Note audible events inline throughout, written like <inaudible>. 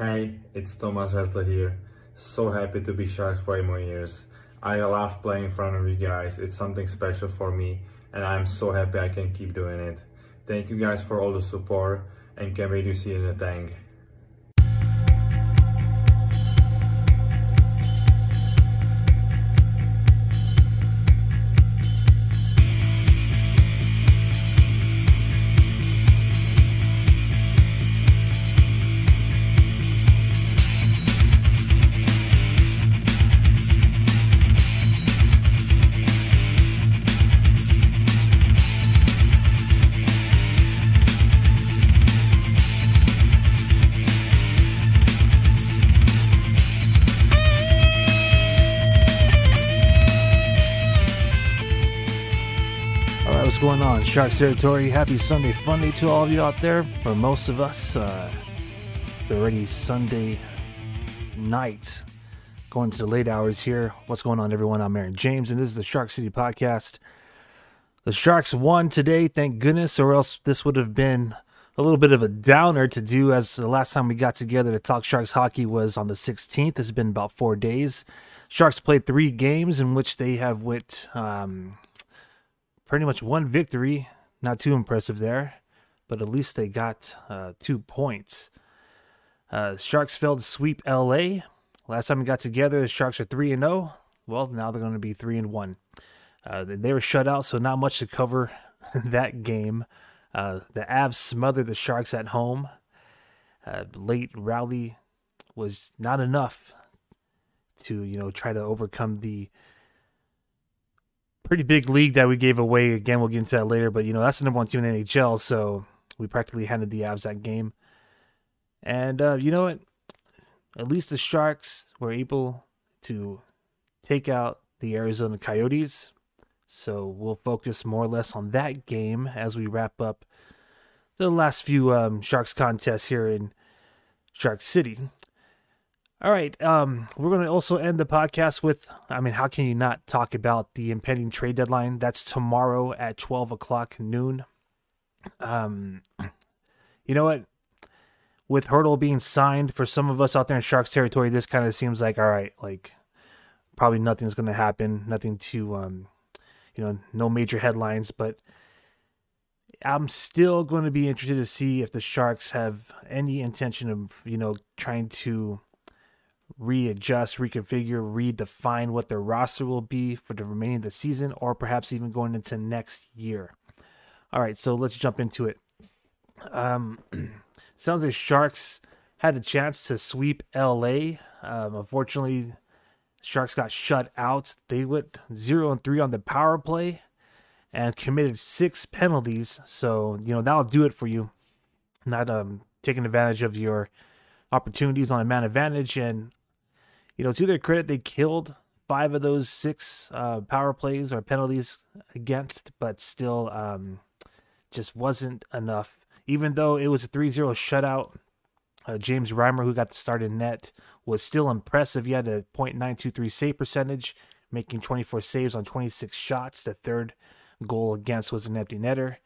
Hey, it's Tomas Hertl here. So happy to be Sharks for eight more years. I love playing in front of you guys. It's something special for me, and I'm so happy I can keep doing it. Thank you guys for all the support, and can't wait to see you in the tank. Sharks territory. Happy Sunday Funday to all of you out there. For most of us, uh, already Sunday night, going to the late hours here. What's going on, everyone? I'm Aaron James, and this is the Shark City Podcast. The Sharks won today, thank goodness, or else this would have been a little bit of a downer to do. As the last time we got together to talk Sharks hockey was on the 16th. It's been about four days. Sharks played three games in which they have went. Um, pretty much one victory. Not too impressive there, but at least they got uh, two points. Uh, Sharks failed to sweep LA. Last time we got together, the Sharks are three and zero. Well, now they're going to be three and one. Uh, they were shut out, so not much to cover <laughs> that game. Uh, the Avs smothered the Sharks at home. Uh, late rally was not enough to you know try to overcome the pretty big league that we gave away. Again, we'll get into that later, but you know that's the number one team in the NHL, so we practically handed the Avs that game. And uh, you know what? At least the Sharks were able to take out the Arizona Coyotes. So we'll focus more or less on that game as we wrap up the last few um, Sharks contests here in Shark City. All right. Um, we're going to also end the podcast with I mean, how can you not talk about the impending trade deadline? That's tomorrow at 12 o'clock noon. Um, you know what? With Hertl being signed, for some of us out there in Sharks territory, this kind of seems like, all right, like probably nothing's going to happen. Nothing to, um, you know, no major headlines, but. I'm still going to be interested to see if the Sharks have any intention of, you know, trying to readjust, reconfigure, redefine what their roster will be for the remaining of the season, or perhaps even going into next year. All right, so let's jump into it. Um, <clears throat> sounds like Sharks had a chance to sweep LA. Um, unfortunately, Sharks got shut out. They went zero and three on the power play and committed six penalties. So you know that'll do it for you. Not um taking advantage of your opportunities on a man advantage and you know, to their credit, they killed five of those six uh, power plays or penalties against, but still um, just wasn't enough. Even though it was a 3 0 shutout, uh, James Reimer, who got the start in net, was still impressive. He had a .923 save percentage, making 24 saves on 26 shots. The third goal against was an empty netter.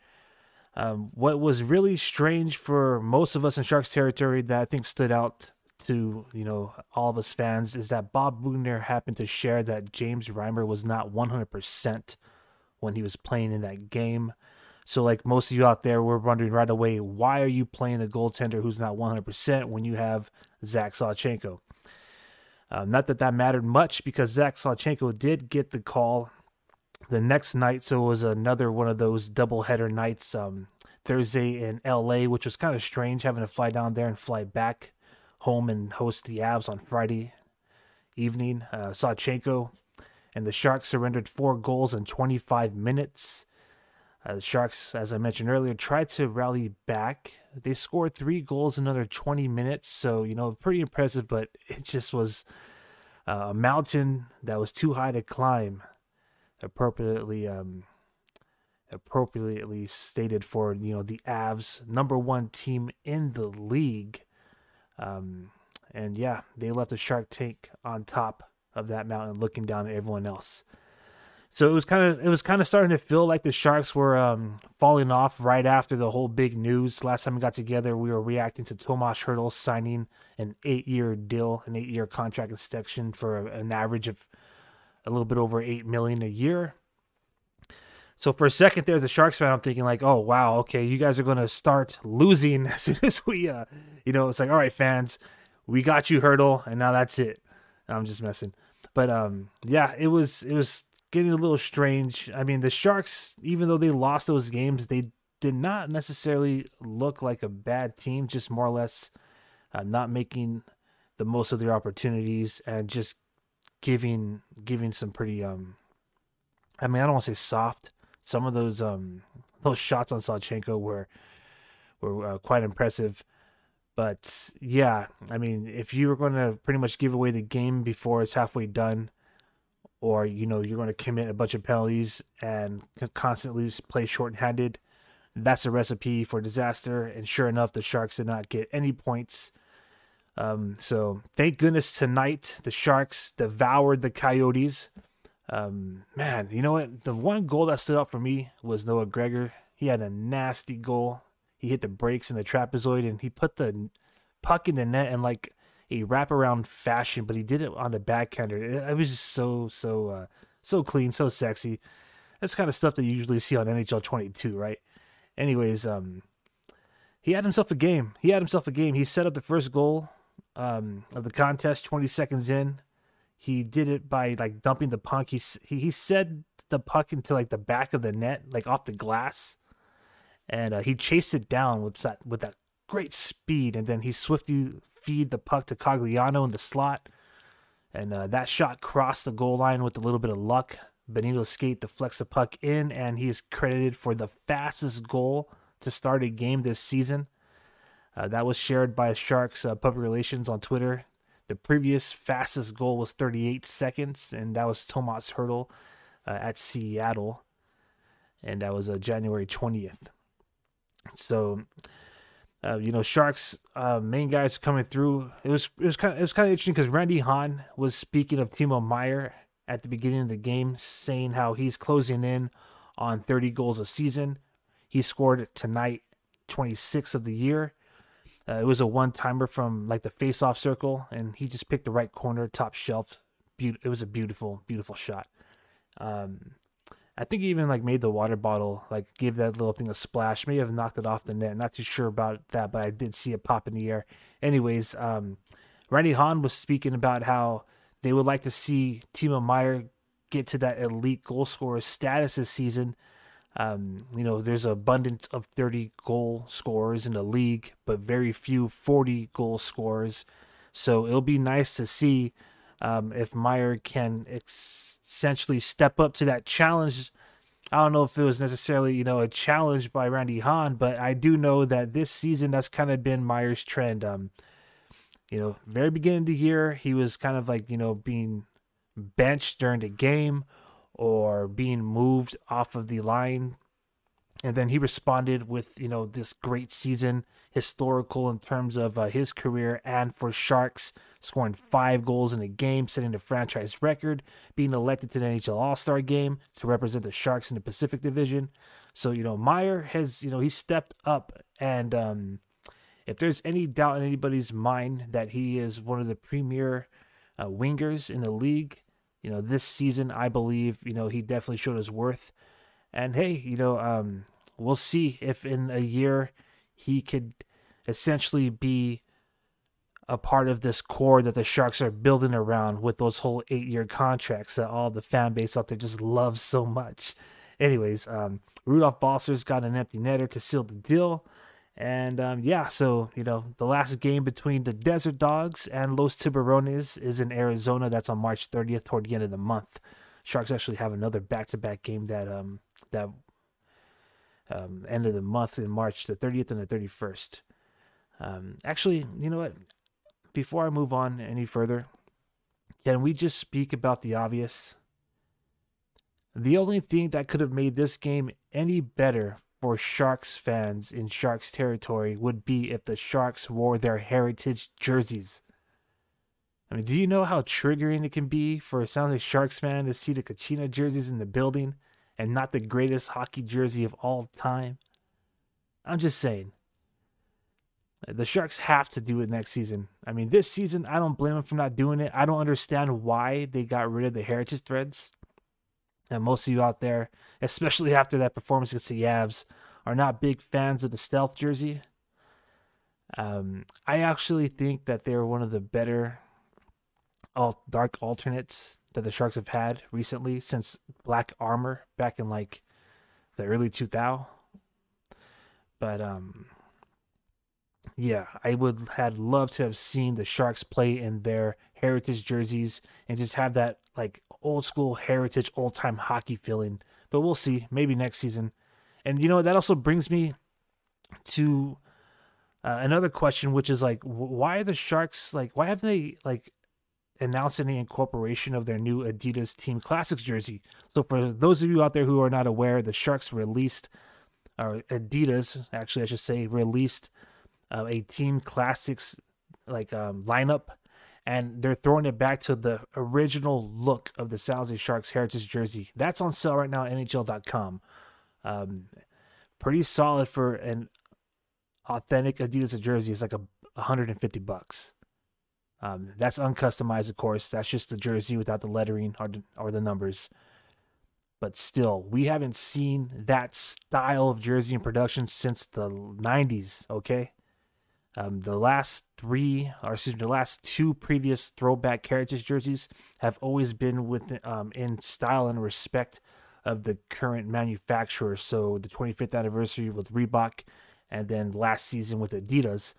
Um, what was really strange for most of us in Sharks territory that I think stood out to you know all of us fans is that Bob Boughner happened to share that James Reimer was not 100% when he was playing in that game. So like most of you out there were wondering right away, why are you playing a goaltender who's not 100% when you have Zach Sawchenko? Uh, not that that mattered much because Zach Sawchenko did get the call the next night, so it was another one of those doubleheader nights. Um, Thursday in LA, which was kind of strange having to fly down there and fly back home and host the Avs on Friday evening. Uh, Sawchenko and the Sharks surrendered four goals in 25 minutes. Uh, the Sharks, as I mentioned earlier, tried to rally back. They scored three goals in under 20 minutes, so you know, pretty impressive. But <laughs> it just was uh, a mountain that was too high to climb. Appropriately, um, appropriately stated for you know the Avs, number one team in the league. Um, and yeah, they left the Shark Tank on top of that mountain looking down at everyone else. So it was kind of it was kind of starting to feel like the Sharks were um, falling off right after the whole big news. Last time we got together, we were reacting to Tomas Hertl signing an eight-year deal, an eight-year contract extension for an average of a little bit over eight million a year. So for a second there, a Sharks fan, I'm thinking like, oh wow, okay, you guys are to start losing <laughs> as soon as we, uh, you know, it's like, all right, fans, we got you, Hertl, and now that's it. I'm just messing, but um, yeah, it was it was getting a little strange. I mean, the Sharks, even though they lost those games, they did not necessarily look like a bad team, just more or less uh, not making the most of their opportunities and just giving giving some pretty um I mean I don't want to say soft some of those um those shots on Sawchenko were were uh, quite impressive. But yeah I mean if you were going to pretty much give away the game before it's halfway done or you know you're going to commit a bunch of penalties and constantly play short-handed that's a recipe for disaster. And sure enough the sharks did not get any points. Um, so thank goodness tonight the Sharks devoured the Coyotes. Um, man, you know what? The one goal that stood out for me was Noah Gregor. He had a nasty goal. He hit the brakes in the trapezoid and he put the puck in the net in like a wraparound fashion, but he did it on the backhander. It, it was just so so uh, so clean, so sexy. That's kind of stuff that you usually see on NHL 22, right? Anyways, um, he had himself a game. He had himself a game. He set up the first goal um, of the contest 20 seconds in. He did it by like dumping the puck. He, he, he said the puck into like the back of the net, like off the glass. And uh, he chased it down with that, with that great speed. And then he swiftly feed the puck to Cogliano in the slot. And uh, that shot crossed the goal line with a little bit of luck. Benito skate deflects the puck in, and he is credited for the fastest goal to start a game this season. Uh, that was shared by Sharks uh, public relations on Twitter. The previous fastest goal was 38 seconds, and that was Tomas Hertl uh, at Seattle, and that was uh, January 20th. So, uh, you know, Sharks uh, main guys coming through. It was it was kind of, it was kind of interesting because Randy Hahn was speaking of Timo Meier at the beginning of the game, saying how he's closing in on 30 goals a season. He scored tonight, 26 of the year. Uh, it was a one timer from like the face off circle, and he just picked the right corner, top shelf. Be- it was a beautiful, beautiful shot. Um, I think he even like made the water bottle, like gave that little thing a splash. May have knocked it off the net. Not too sure about that, but I did see it pop in the air. Anyways, um, Randy Hahn was speaking about how they would like to see Timo Meier get to that elite goal scorer status this season. Um, you know, there's abundance of 30 goal scorers in the league, but very few 40 goal scorers. So it'll be nice to see um, if Meier can ex- essentially step up to that challenge. I don't know if it was necessarily, you know, a challenge by Randy Hahn, but I do know that this season that's kind of been Meier's trend. Um, you know, very beginning of the year, he was kind of like, you know, being benched during the game or being moved off of the line. And then he responded with, you know, this great season, historical in terms of uh, his career and for Sharks, scoring five goals in a game, setting the franchise record, being elected to the NHL All Star game to represent the Sharks in the Pacific Division. So, you know, Meier has, you know, he stepped up. And um, if there's any doubt in anybody's mind that he is one of the premier uh, wingers in the league, you know, this season, I believe, you know, he definitely showed his worth. And hey, you know, um, we'll see if in a year he could essentially be a part of this core that the Sharks are building around with those whole eight year contracts that all the fan base out there just loves so much. Anyways, um, Rudolph Balcers got an empty netter to seal the deal. And um, yeah, so you know, the last game between the Desert Dogs and Los Tiburones is in Arizona. That's on March 30th, toward the end of the month. Sharks actually have another back-to-back game that um that um, end of the month in March, the 30th and the 31st. Um, actually, you know what? Before I move on any further, can we just speak about the obvious? The only thing that could have made this game any better for Sharks fans in Sharks territory would be if the Sharks wore their heritage jerseys. I mean, do you know how triggering it can be for a San Jose Sharks fan to see the Kachina jerseys in the building and not the greatest hockey jersey of all time? I'm just saying. The Sharks have to do it next season. I mean, this season, I don't blame them for not doing it. I don't understand why they got rid of the heritage threads. Most of you out there, especially <laughs> after that performance against the Avs, are not big fans of the stealth jersey. Um, I actually think that they're one of the better alt dark alternates that the Sharks have had recently since Black Armor back in like the early 2000. But um yeah, I would had loved to have seen the Sharks play in their heritage jerseys and just have that like old school heritage old time hockey feeling. But we'll see, maybe next season. And you know that also brings me to uh, another question, which is like, why are the Sharks like? Why haven't they like announced any incorporation of their new Adidas Team Classics jersey? So for those of you out there who are not aware, the Sharks released, or Adidas actually, I should say, released uh, a Team Classics like um, lineup, and they're throwing it back to the original look of the San Jose Sharks heritage jersey. That's on sale right now at NHL.com. Um, pretty solid for an authentic Adidas jersey. It's like a 150 bucks. Um, that's uncustomized, of course. That's just the jersey without the lettering or the, or the numbers. But still, we haven't seen that style of jersey in production since the 90s. Okay, um, the last three, or excuse me, the last two previous throwback heritage jerseys have always been with um, in style and respect of the current manufacturer. So the 25th anniversary with Reebok, and then last season with Adidas.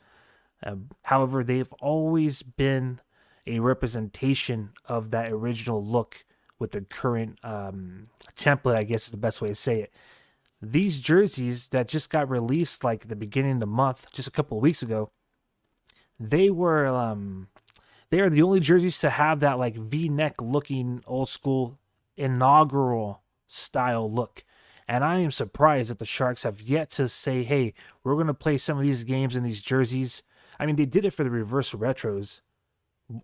Um, however, they've always been a representation of that original look with the current um, template. I guess is the best way to say it these jerseys that just got released like the beginning of the month, just a couple of weeks ago, they were um they are the only jerseys to have that like V-neck looking old school inaugural style look. And I am surprised that the Sharks have yet to say, "Hey, we're going to play some of these games in these jerseys." I mean, they did it for the reverse retros.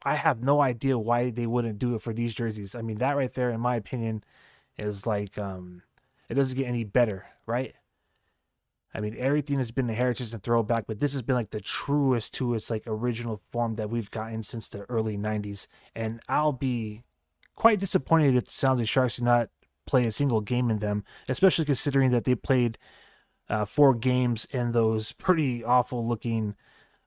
I have no idea why they wouldn't do it for these jerseys. I mean, that right there, in my opinion, is like um, it doesn't get any better, right? I mean, everything has been a heritage and throwback, but this has been like the truest to its like original form that we've gotten since the early '90s. And I'll be quite disappointed if the San Jose Sharks do not play a single game in them, especially considering that they played uh, four games in those pretty awful looking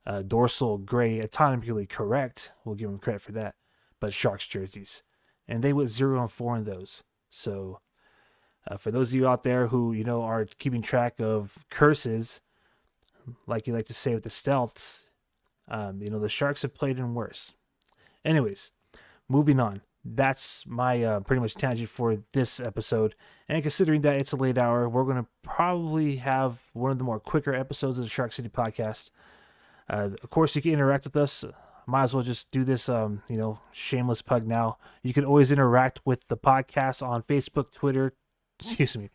uh, dorsal gray, autonomically correct. We'll give them credit for that, but Sharks jerseys, and they went zero and four in those. So uh, for those of you out there who you know are keeping track of curses, like you like to say with the stealths, um, you know the sharks have played in worse. Anyways, moving on. That's my uh, pretty much tangent for this episode. And considering that it's a late hour, we're going to probably have one of the more quicker episodes of the Shark City podcast. Uh, of course, you can interact with us. Might as well just do this, um, you know, shameless plug now. You can always interact with the podcast on Facebook, Twitter, excuse me,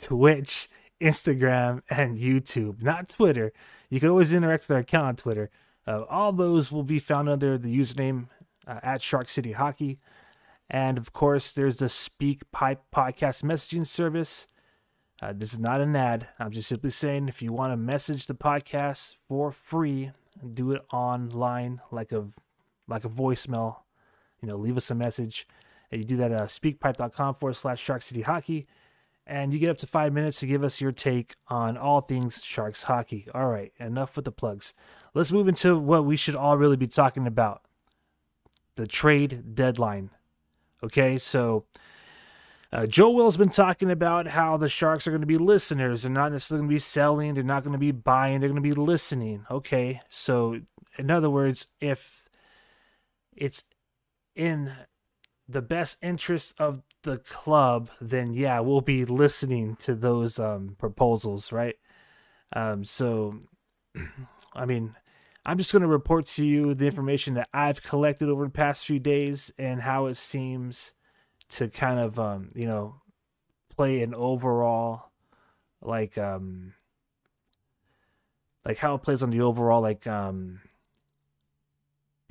Twitch, Instagram, and YouTube, not Twitter. You can always interact with our account on Twitter. Uh, all those will be found under the username uh, at Shark City Hockey. And of course, there's the Speak Pipe podcast messaging service. Uh, this is not an ad. I'm just simply saying if you want to message the podcast for free, do it online like a like a voicemail. You know, leave us a message. And you do that at speakpipe.com forward slash Shark City Hockey and you get up to five minutes to give us your take on all things Sharks hockey. All right, enough with the plugs. Let's move into what we should all really be talking about the trade deadline. Okay, so uh, Joe Will's been talking about how the Sharks are going to be listeners. They're not necessarily going to be selling, they're not going to be buying, they're going to be listening. Okay, so in other words, if it's in the best interest of the club, then yeah, we'll be listening to those um, proposals, right? Um, so, <clears throat> I mean, I'm just going to report to you the information that I've collected over the past few days and how it seems to kind of, um, you know, play an overall, like, um, like how it plays on the overall, like, um,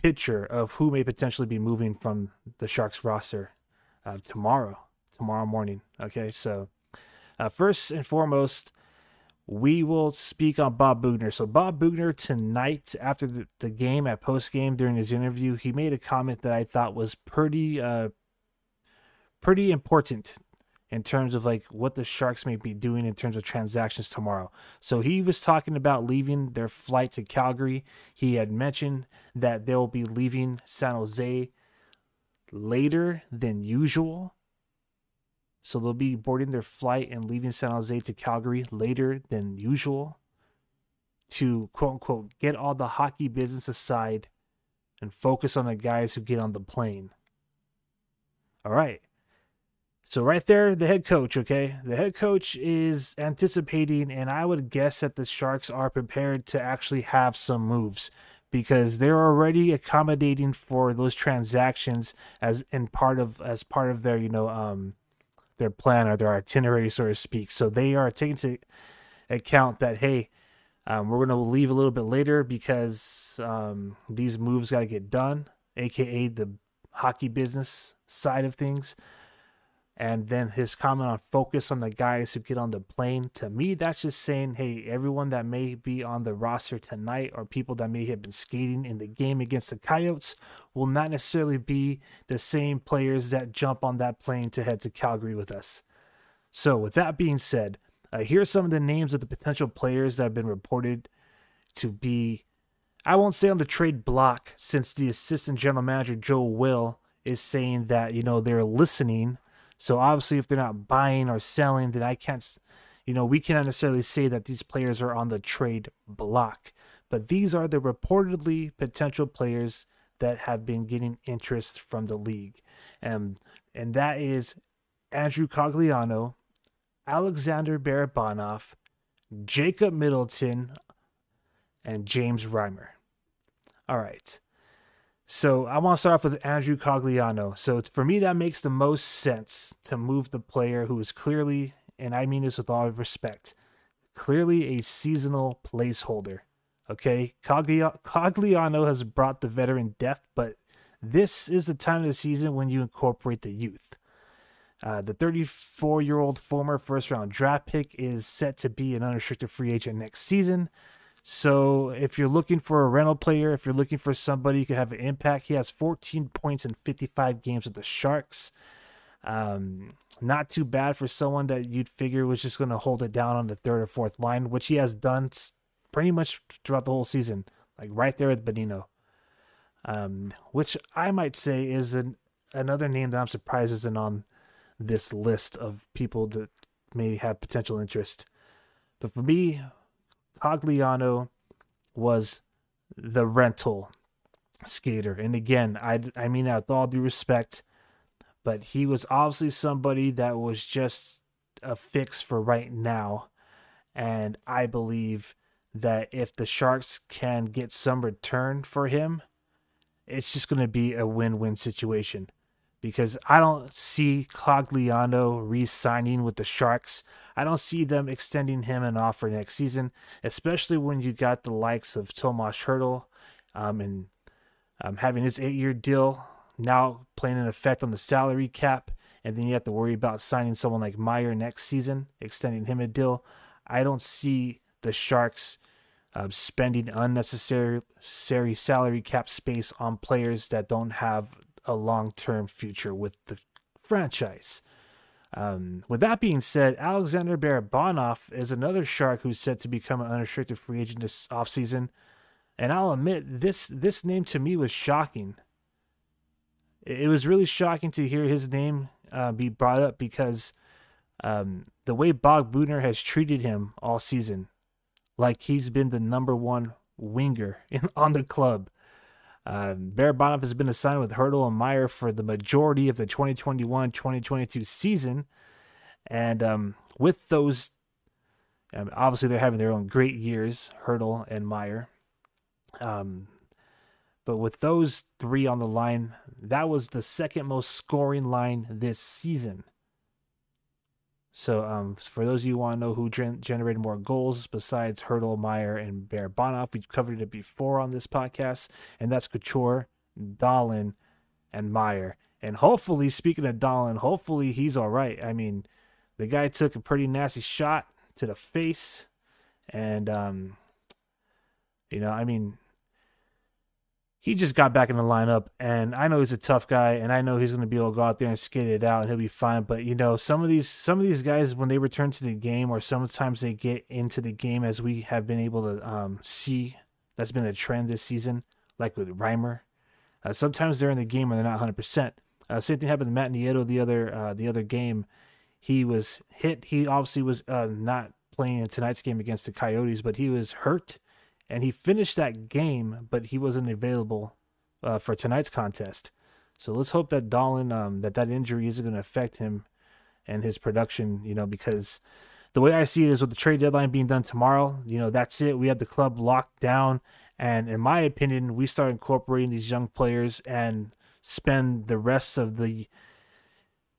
picture of who may potentially be moving from the Sharks roster uh, tomorrow, tomorrow morning. Okay, so uh, first and foremost, we will speak on Bob Boughner. So Bob Boughner tonight after the, the game at post game during his interview, he made a comment that I thought was pretty uh pretty important in terms of like what the Sharks may be doing in terms of transactions tomorrow. So he was talking about leaving their flight to Calgary. He had mentioned that they'll be leaving San Jose later than usual. So they'll be boarding their flight and leaving San Jose to Calgary later than usual to quote unquote get all the hockey business aside and focus on the guys who get on the plane. All right. So right there, the head coach, okay? The head coach is anticipating, and I would guess that the Sharks are prepared to actually have some moves because they're already accommodating for those transactions as in part of as part of their, you know, um their plan or their itinerary, so to speak. So they are taking into account that hey, um, we're to leave a little bit later because um, these moves got to get done, aka the hockey business side of things. And then his comment on focus on the guys who get on the plane. To me, that's just saying, hey, everyone that may be on the roster tonight or people that may have been skating in the game against the Coyotes will not necessarily be the same players that jump on that plane to head to Calgary with us. So, with that being said, uh, here are some of the names of the potential players that have been reported to be, I won't say on the trade block, since the assistant general manager, Joe Will, is saying that, you know, they're listening so obviously, if they're not buying or selling, then I can't, you know, we cannot necessarily say that these players are on the trade block. But these are the reportedly potential players that have been getting interest from the league, and and that is Andrew Cogliano, Alexander Barabanov, Jacob Middleton, and James Reimer. All right. So I want to start off with Andrew Cogliano. So for me, that makes the most sense to move the player who is clearly, and I mean this with all respect, clearly a seasonal placeholder. Okay, Cogliano has brought the veteran depth, but this is the time of the season when you incorporate the youth. Uh, the 34 year old former first round draft pick is set to be an unrestricted free agent next season. So if you're looking for a rental player, if you're looking for somebody who can have an impact, he has 14 points in 55 games with the Sharks. Um, not too bad for someone that you'd figure was just going to hold it down on the third or fourth line, which he has done pretty much throughout the whole season, like right there with Bonino. Um, which I might say is an, another name that I'm surprised isn't on this list of people that may have potential interest. But for me, Cogliano was the rental skater. And again, I, I mean that with all due respect, but he was obviously somebody that was just a fix for right now. And I believe that if the Sharks can get some return for him, it's just going to be a win win situation because I don't see Cogliano re signing with the Sharks. I don't see them extending him an offer next season, especially when you got the likes of Tomas Hertl um, and um, having his eight year deal now playing an effect on the salary cap. And then you have to worry about signing someone like Meier next season, extending him a deal. I don't see the Sharks uh, spending unnecessary salary cap space on players that don't have a long term future with the franchise. Um, with that being said, Alexander Barabanov is another Shark who's set to become an unrestricted free agent this offseason. And I'll admit, this this name to me was shocking. It was really shocking to hear his name uh, be brought up because um, the way Bob Boughner has treated him all season, like he's been the number one winger in, on the club. Uh, Barabanov has been assigned with Hertl and Meier for the majority of the 2021-2022 season, and um, with those, um, obviously they're having their own great years, Hertl and Meier. Um, but with those three on the line, that was the second most scoring line this season. So, um, for those of you who want to know who gen- generated more goals besides Hertl, Meier, and Barabanov, we've covered it before on this podcast, and that's Couture Dallin, and Meier. And hopefully, speaking of Dallin, hopefully he's all right. I mean, the guy took a pretty nasty shot to the face, and um, you know, I mean, he just got back in the lineup, and I know he's a tough guy, and I know he's going to be able to go out there and skate it out, and he'll be fine. But you know, some of these some of these guys, when they return to the game, or sometimes they get into the game, as we have been able to um, see, that's been a trend this season, like with Reimer. Uh, sometimes they're in the game and they're not 100. Uh, percent Same thing happened to Matt Nieto the other uh, the other game. He was hit. He obviously was uh, not playing in tonight's game against the Coyotes, but he was hurt and he finished that game, but he wasn't available uh, for tonight's contest. So let's hope that Dallin, um, that that injury isn't going to affect him and his production. You know, because the way I see it is with the trade deadline being done tomorrow. You know, that's it. We have the club locked down, and in my opinion, we start incorporating these young players and spend the rest of the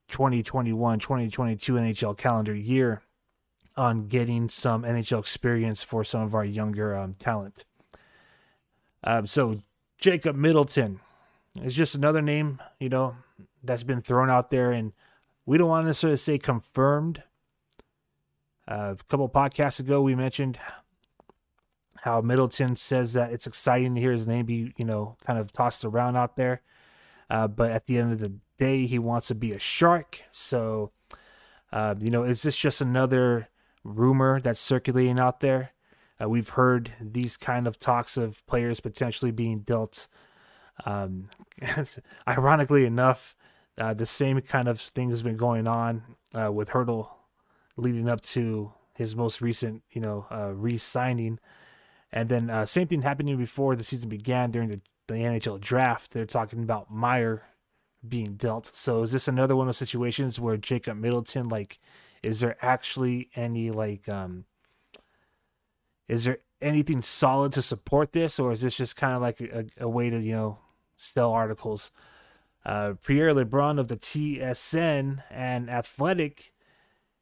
2021 2022 NHL calendar year on getting some NHL experience for some of our younger um, talent. Um, so Jacob Middleton is just another name, you know, that's been thrown out there, and we don't want to necessarily say confirmed. Uh, a couple podcasts ago, we mentioned how Middleton says that it's exciting to hear his name be, you know, kind of tossed around out there. Uh, but at the end of the day, he wants to be a shark. So, uh, you know, is this just another rumor that's circulating out there. Uh, we've heard these kind of talks of players potentially being dealt. Um, <laughs> ironically enough, uh, the same kind of thing has been going on uh, with Hertl leading up to his most recent, you know, uh, re-signing. And then uh, same thing happening before the season began during the, the NHL draft. They're talking about Meier being dealt. So is this another one of those situations where Jacob Middleton like is there actually any like um is there anything solid to support this or is this just kind of like a, a, way to you know sell articles? Uh pierre lebrun of the tsn and athletic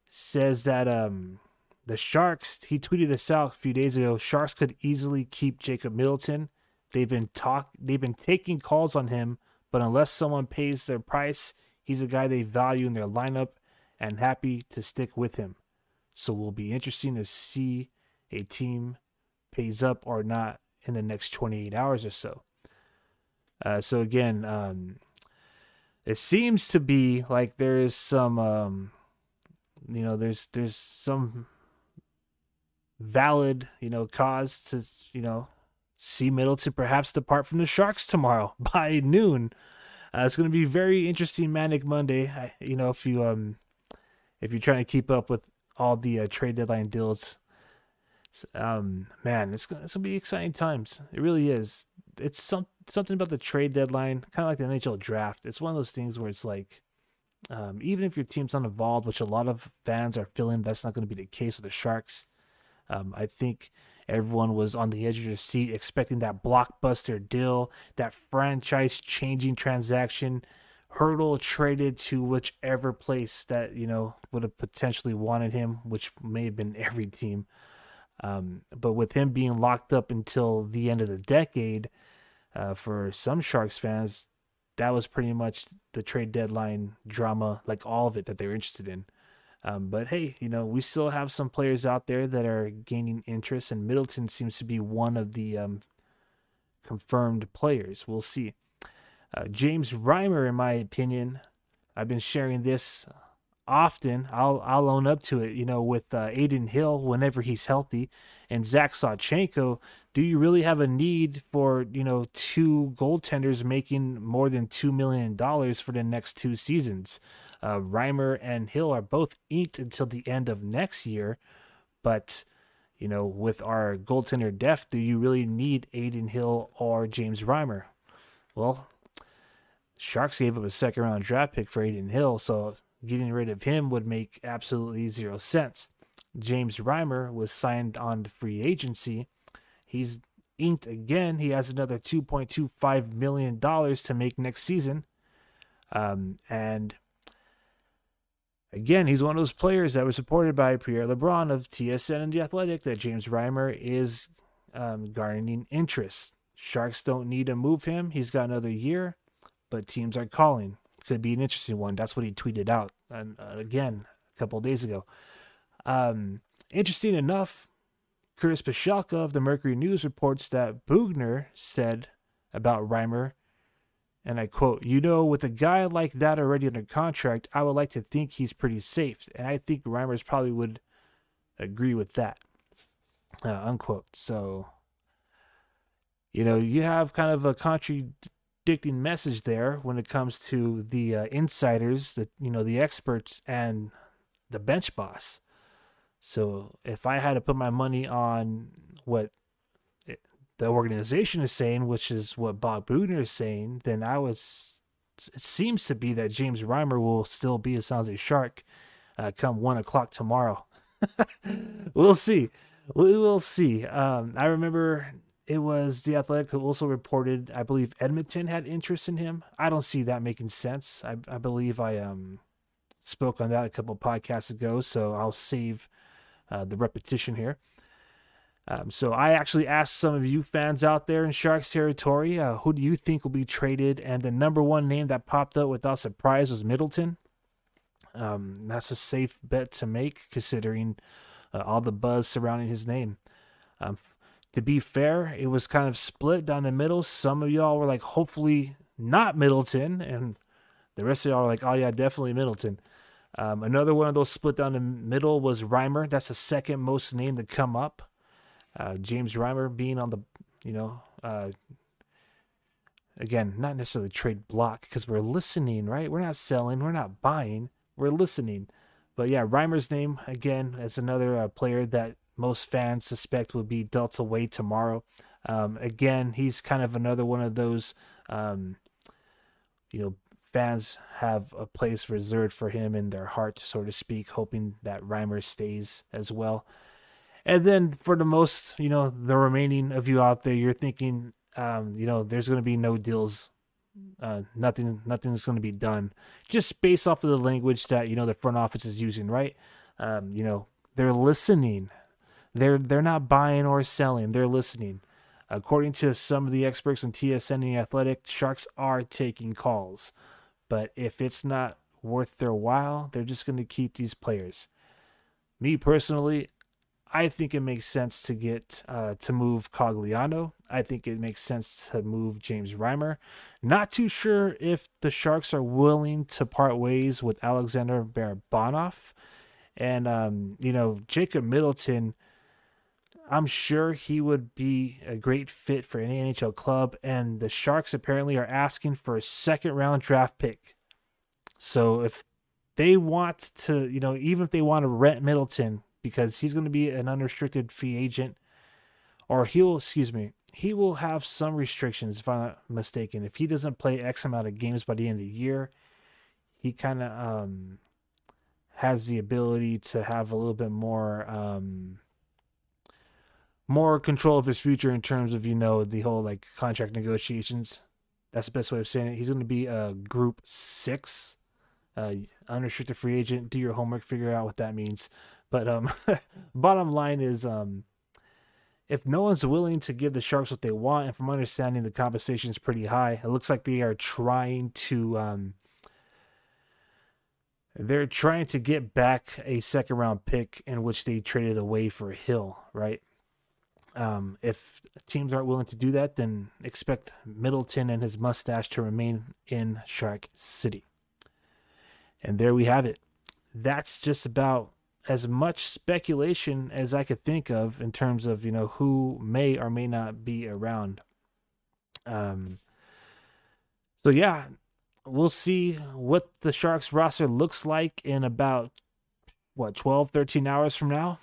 says that um the sharks he tweeted this out a few days ago sharks could easily keep jacob middleton. They've been talk they've been taking calls on him but unless someone pays their price he's a guy they value in their lineup and happy to stick with him. So will be interesting to see a team pays up or not in the next 28 hours or so. Uh, so again, um, it seems to be like there is some, um, you know, there's there's some valid, you know, cause to, you know, see Middleton perhaps depart from the Sharks tomorrow <laughs> by noon. Uh, it's going to be very interesting, manic Monday. I, you know, if you um if you're trying to keep up with all the uh, trade deadline deals. Um, man, it's gonna, it's gonna be exciting times. It really is. It's some something about the trade deadline, kind of like the NHL draft. It's one of those things where it's like, um, even if your team's not involved, which a lot of fans are feeling that's not going to be the case with the Sharks. Um, I think everyone was on the edge of their seat expecting that blockbuster deal, that franchise changing transaction Hertl traded to whichever place that you know would have potentially wanted him, which may have been <laughs> every team. Um, but with him being locked up until the end of the decade, uh, for some Sharks fans, that was pretty much the trade deadline drama, like all of it that they were interested in. Um, but hey, you know, we still have some players out there that are gaining interest, and Middleton seems to be one of the um, confirmed players. We'll see. Uh, James Reimer, in my opinion, I've been sharing this often. I'll I'll own up to it. You know, with uh, Adin Hill whenever he's healthy, and Zach Sawchenko. Do you really have a need for you know two goaltenders making more than two million dollars for the next two seasons? Uh, Reimer and Hill are both inked until the end of next year, but you know, with our goaltender depth, do you really need Adin Hill or James Reimer? Well, Sharks gave up a second round draft pick for Adin Hill, so getting rid of him would make absolutely zero sense. James Reimer was signed on the free agency. He's inked again. He has another $2.25 million to make next season. Um, and again, he's one of those players that was supported by Pierre LeBrun of TSN and The Athletic that James Reimer is um, garnering interest. Sharks don't need to move him. He's got another year, but teams are calling. Could be an interesting one. That's what he tweeted out and uh, again a couple days ago. Um, interesting enough, Curtis Pashelka of the Mercury News reports that Boughner said about Reimer, and I quote, You know, with a guy like that already under contract, I would like to think he's pretty safe. And I think Reimers probably would agree with that. Uh, unquote. So, you know, you have kind of a contradicting message there when it comes to the uh, insiders, the you know, the experts, and the bench boss. So if I had to put my money on what the organization is saying, which is what Bob Boughner is saying, then I would. It seems to be that James Reimer will still be a San Jose Shark uh, come one o'clock tomorrow. <laughs> we'll see. We will see. Um, I remember it was the Athletic who also reported. I believe Edmonton had interest in him. I don't see that making sense. I, I believe I um spoke on that a couple podcasts ago, so I'll save uh, the repetition here. Um, so I actually asked some of you fans out there in Sharks territory, uh, who do you think will be traded? And the number one name that popped up without surprise was Middleton. Um, that's a safe bet to make considering uh, all the buzz surrounding his name. Um, to be fair, it was kind of split down the middle. Some of y'all were like, hopefully not Middleton, and the rest of y'all were like, oh yeah, definitely Middleton. Um, another one of those split down the middle was Reimer. That's the second most name to come up. Uh, James Reimer being on the, you know, uh, again, not necessarily trade block because we're listening, right? We're not selling, we're not buying, we're listening. But yeah, Reimer's name again as another uh, player that most fans suspect will be dealt away tomorrow. Um, again, he's kind of another one of those, um, you know, fans have a place reserved for him in their heart, so to speak, hoping that Reimer stays as well. And then for the most, you know, the remaining of you out there, you're thinking, um, you know, there's going to be no deals. Uh, nothing, nothing's going to be done just based off of the language that, you know, the front office is using, right? Um, you know, they're listening. They're, they're not buying or selling. They're listening. According to some of the experts in TSN and Athletic, Sharks are taking calls. But if it's not worth their while, they're just going to keep these players. Me personally, I think it makes sense to get uh, to move Cogliano. I think it makes sense to move James Reimer. Not too sure if the Sharks are willing to part ways with Alexander Barabanov. And, um, you know, Jacob Middleton, I'm sure he would be a great fit for any NHL club. And the Sharks apparently are asking for a second round draft pick. So if they want to, you know, even if they want to rent Middleton, because he's going to be an unrestricted free agent, or he'll, excuse me, he will have some restrictions, if I'm not mistaken. If he doesn't play X amount of games by the end of the year, he kind of um, has the ability to have a little bit more um, more control of his future in terms of you know the whole like contract negotiations. That's the best way of saying it. He's going to be a group six, uh, unrestricted free agent. Do your homework, figure out what that means. But um, <laughs> bottom line is, um, if no one's willing to give the Sharks what they want, and from understanding the compensation is pretty high, it looks like they are trying to um, they're trying to get back a second round pick in which they traded away for Hill, right? Um, if teams aren't willing to do that, then expect Middleton and his mustache to remain in Shark City. And there we have it. That's just about as much speculation as I could think of in terms of you know who may or may not be around. Um. So yeah, we'll see what the Sharks roster looks like in about what 12 13 hours from now.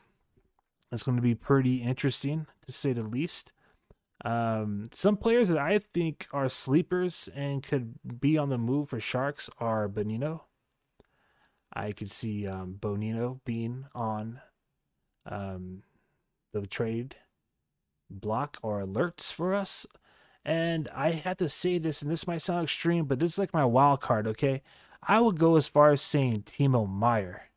It's going to be pretty interesting to say the least. Um, some players that I think are sleepers and could be on the move for Sharks are Bonino, I could see um, Bonino being on um, the trade block or alerts for us. And I had to say this, and this might sound extreme, but this is like my wild card, okay? I would go as far as saying Timo Meier.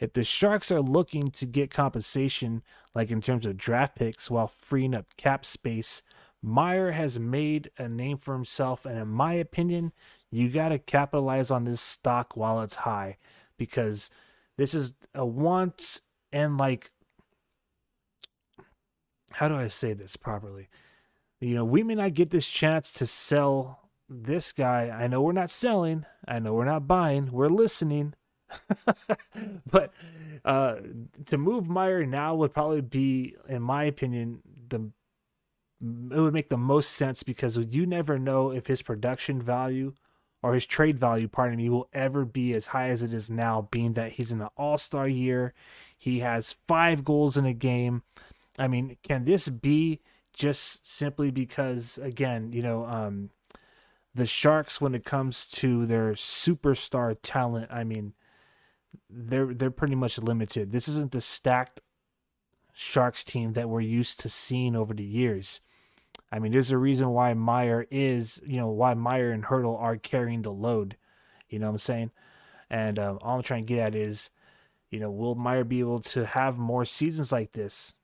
If the Sharks are looking to get compensation, like in terms of draft picks, while freeing up cap space, Meier has made a name for himself, and in my opinion, you got to capitalize on this stock while it's high because this is a once and like how do I say this properly? You know, we may not get this chance to sell this guy. I know we're not selling, I know we're not buying, we're listening. <laughs> but uh, to move Meier now would probably be, in my opinion, the it would make the most sense because you never know if his production value or his trade value, pardon me, will ever be as high as it is now, being that he's in an all star year. He has five goals in a game. I mean, can this be just simply because, again, you know, um, the Sharks, when it comes to their superstar talent, I mean, they're they're pretty much limited. This isn't the stacked Sharks team that we're used to seeing over the years. I mean, there's a reason why Meier is, you know, why Meier and Hertl are carrying the load. You know what I'm saying? And um, all I'm trying to get at is, you know, will Meier be able to have more seasons like this?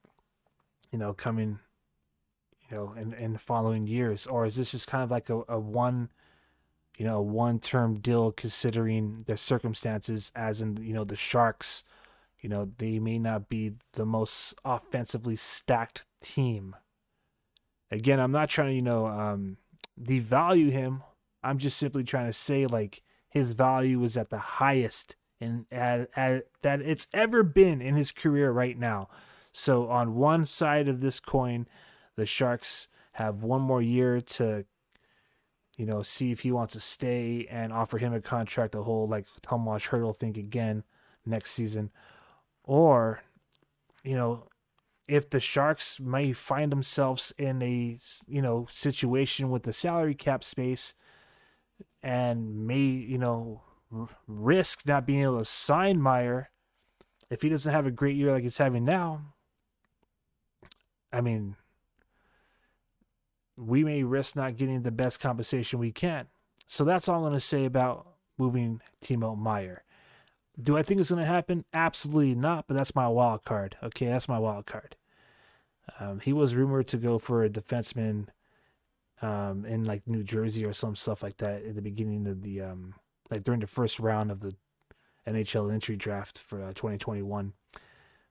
You know, coming, you know, in in the following years, or is this just kind of like a, a one you know, one term deal considering the circumstances, as in, you know, the Sharks, you know, they may not be the most offensively stacked team. Again, I'm not trying to, you know, um, devalue him. I'm just simply trying to say, like, his value is at the highest and at, at, that it's ever been in his career right now. So on one side of this coin, the Sharks have one more year to you know, see if he wants to stay and offer him a contract a whole like Tomas Hertl think again next season. Or, you know, if the Sharks may find themselves in a you know situation with the salary cap space and may you know r- risk not being able to sign Meier if he doesn't have a great year like he's having now. I mean, we may risk not getting the best compensation we can. So that's all I'm going to say about moving Timo Meier. Do I think it's going to happen? Absolutely not, but that's my wild card. Okay, that's my wild card. Um, he was rumored to go for a defenseman um, in like New Jersey or some stuff like that at the beginning of the um, like during the first round of the NHL entry draft for uh, 2021.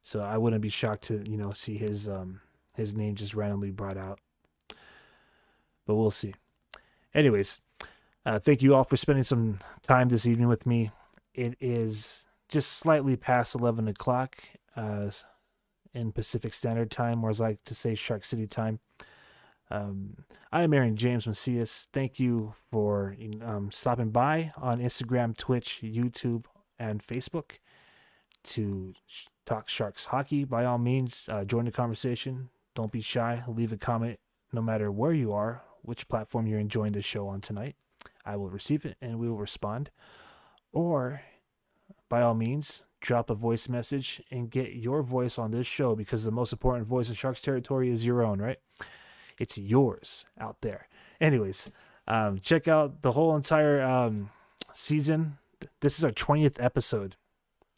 So I wouldn't be shocked to you know see his um, his name just randomly brought out but we'll see. Anyways, uh, thank you all for spending some time this evening with me. It is just slightly past 11 o'clock uh, in Pacific Standard Time, or as I like to say, Shark City time. Um, I am Aaron James Macias. Thank you for um, stopping by on Instagram, Twitch, YouTube, and Facebook to talk Sharks hockey. By all means, uh, join the conversation. Don't be shy. Leave a comment no matter where you are which platform you're enjoying the show on tonight. I will receive it and we will respond. Or, by all means, drop a voice message and get your voice on this show because the most important voice in Sharks territory is your own, right? It's yours out there. Anyways, um, check out the whole entire um, season. This is our 20th episode.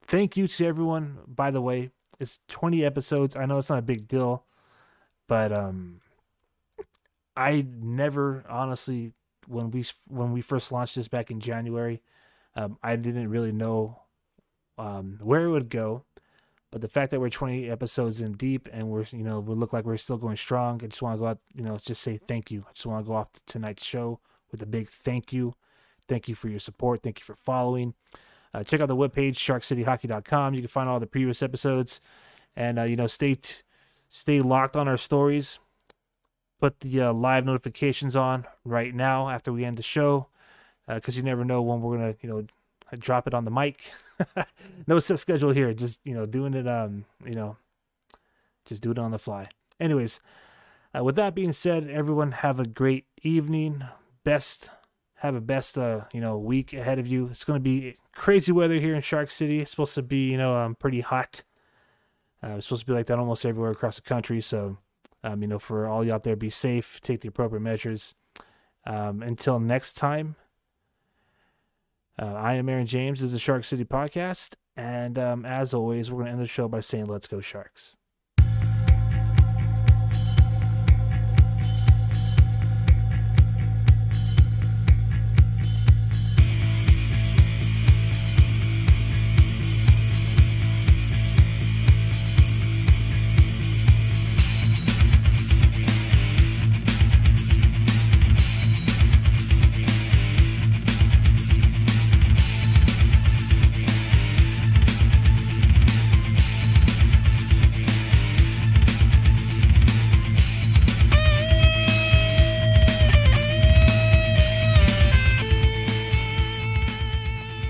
Thank you to everyone, by the way. It's 20 episodes. I know it's not a big deal, but um, I never honestly when we when we first launched this back in January, um, I didn't really know um, where it would go. But the fact that we're 20 episodes in deep and we're you know we look like we're still going strong, I just want to go out you know just say thank you. I just want to go off to tonight's show with a big thank you. Thank you for your support. Thank you for following. Uh, check out the webpage sharkcityhockey.com. You can find all the previous episodes, and uh, you know stay t- stay locked on our stories put the uh, live notifications on right now after we end the show because uh, you never know when we're gonna you know drop it on the mic. <laughs> No set schedule here just you know doing it um you know just do it on the fly. Anyways uh, with that being said everyone have a great evening. Best have a best uh you know week ahead of you. It's to be crazy weather here in shark city. It's supposed to be you know um pretty hot. Uh, it's supposed to be like that almost everywhere across the country so um, you know, for all you out there, be safe, take the appropriate measures. Um, until next time, uh, I am Aaron James. This is the Shark City Podcast. And um, as always, we're going to end the show by saying, Let's go, Sharks.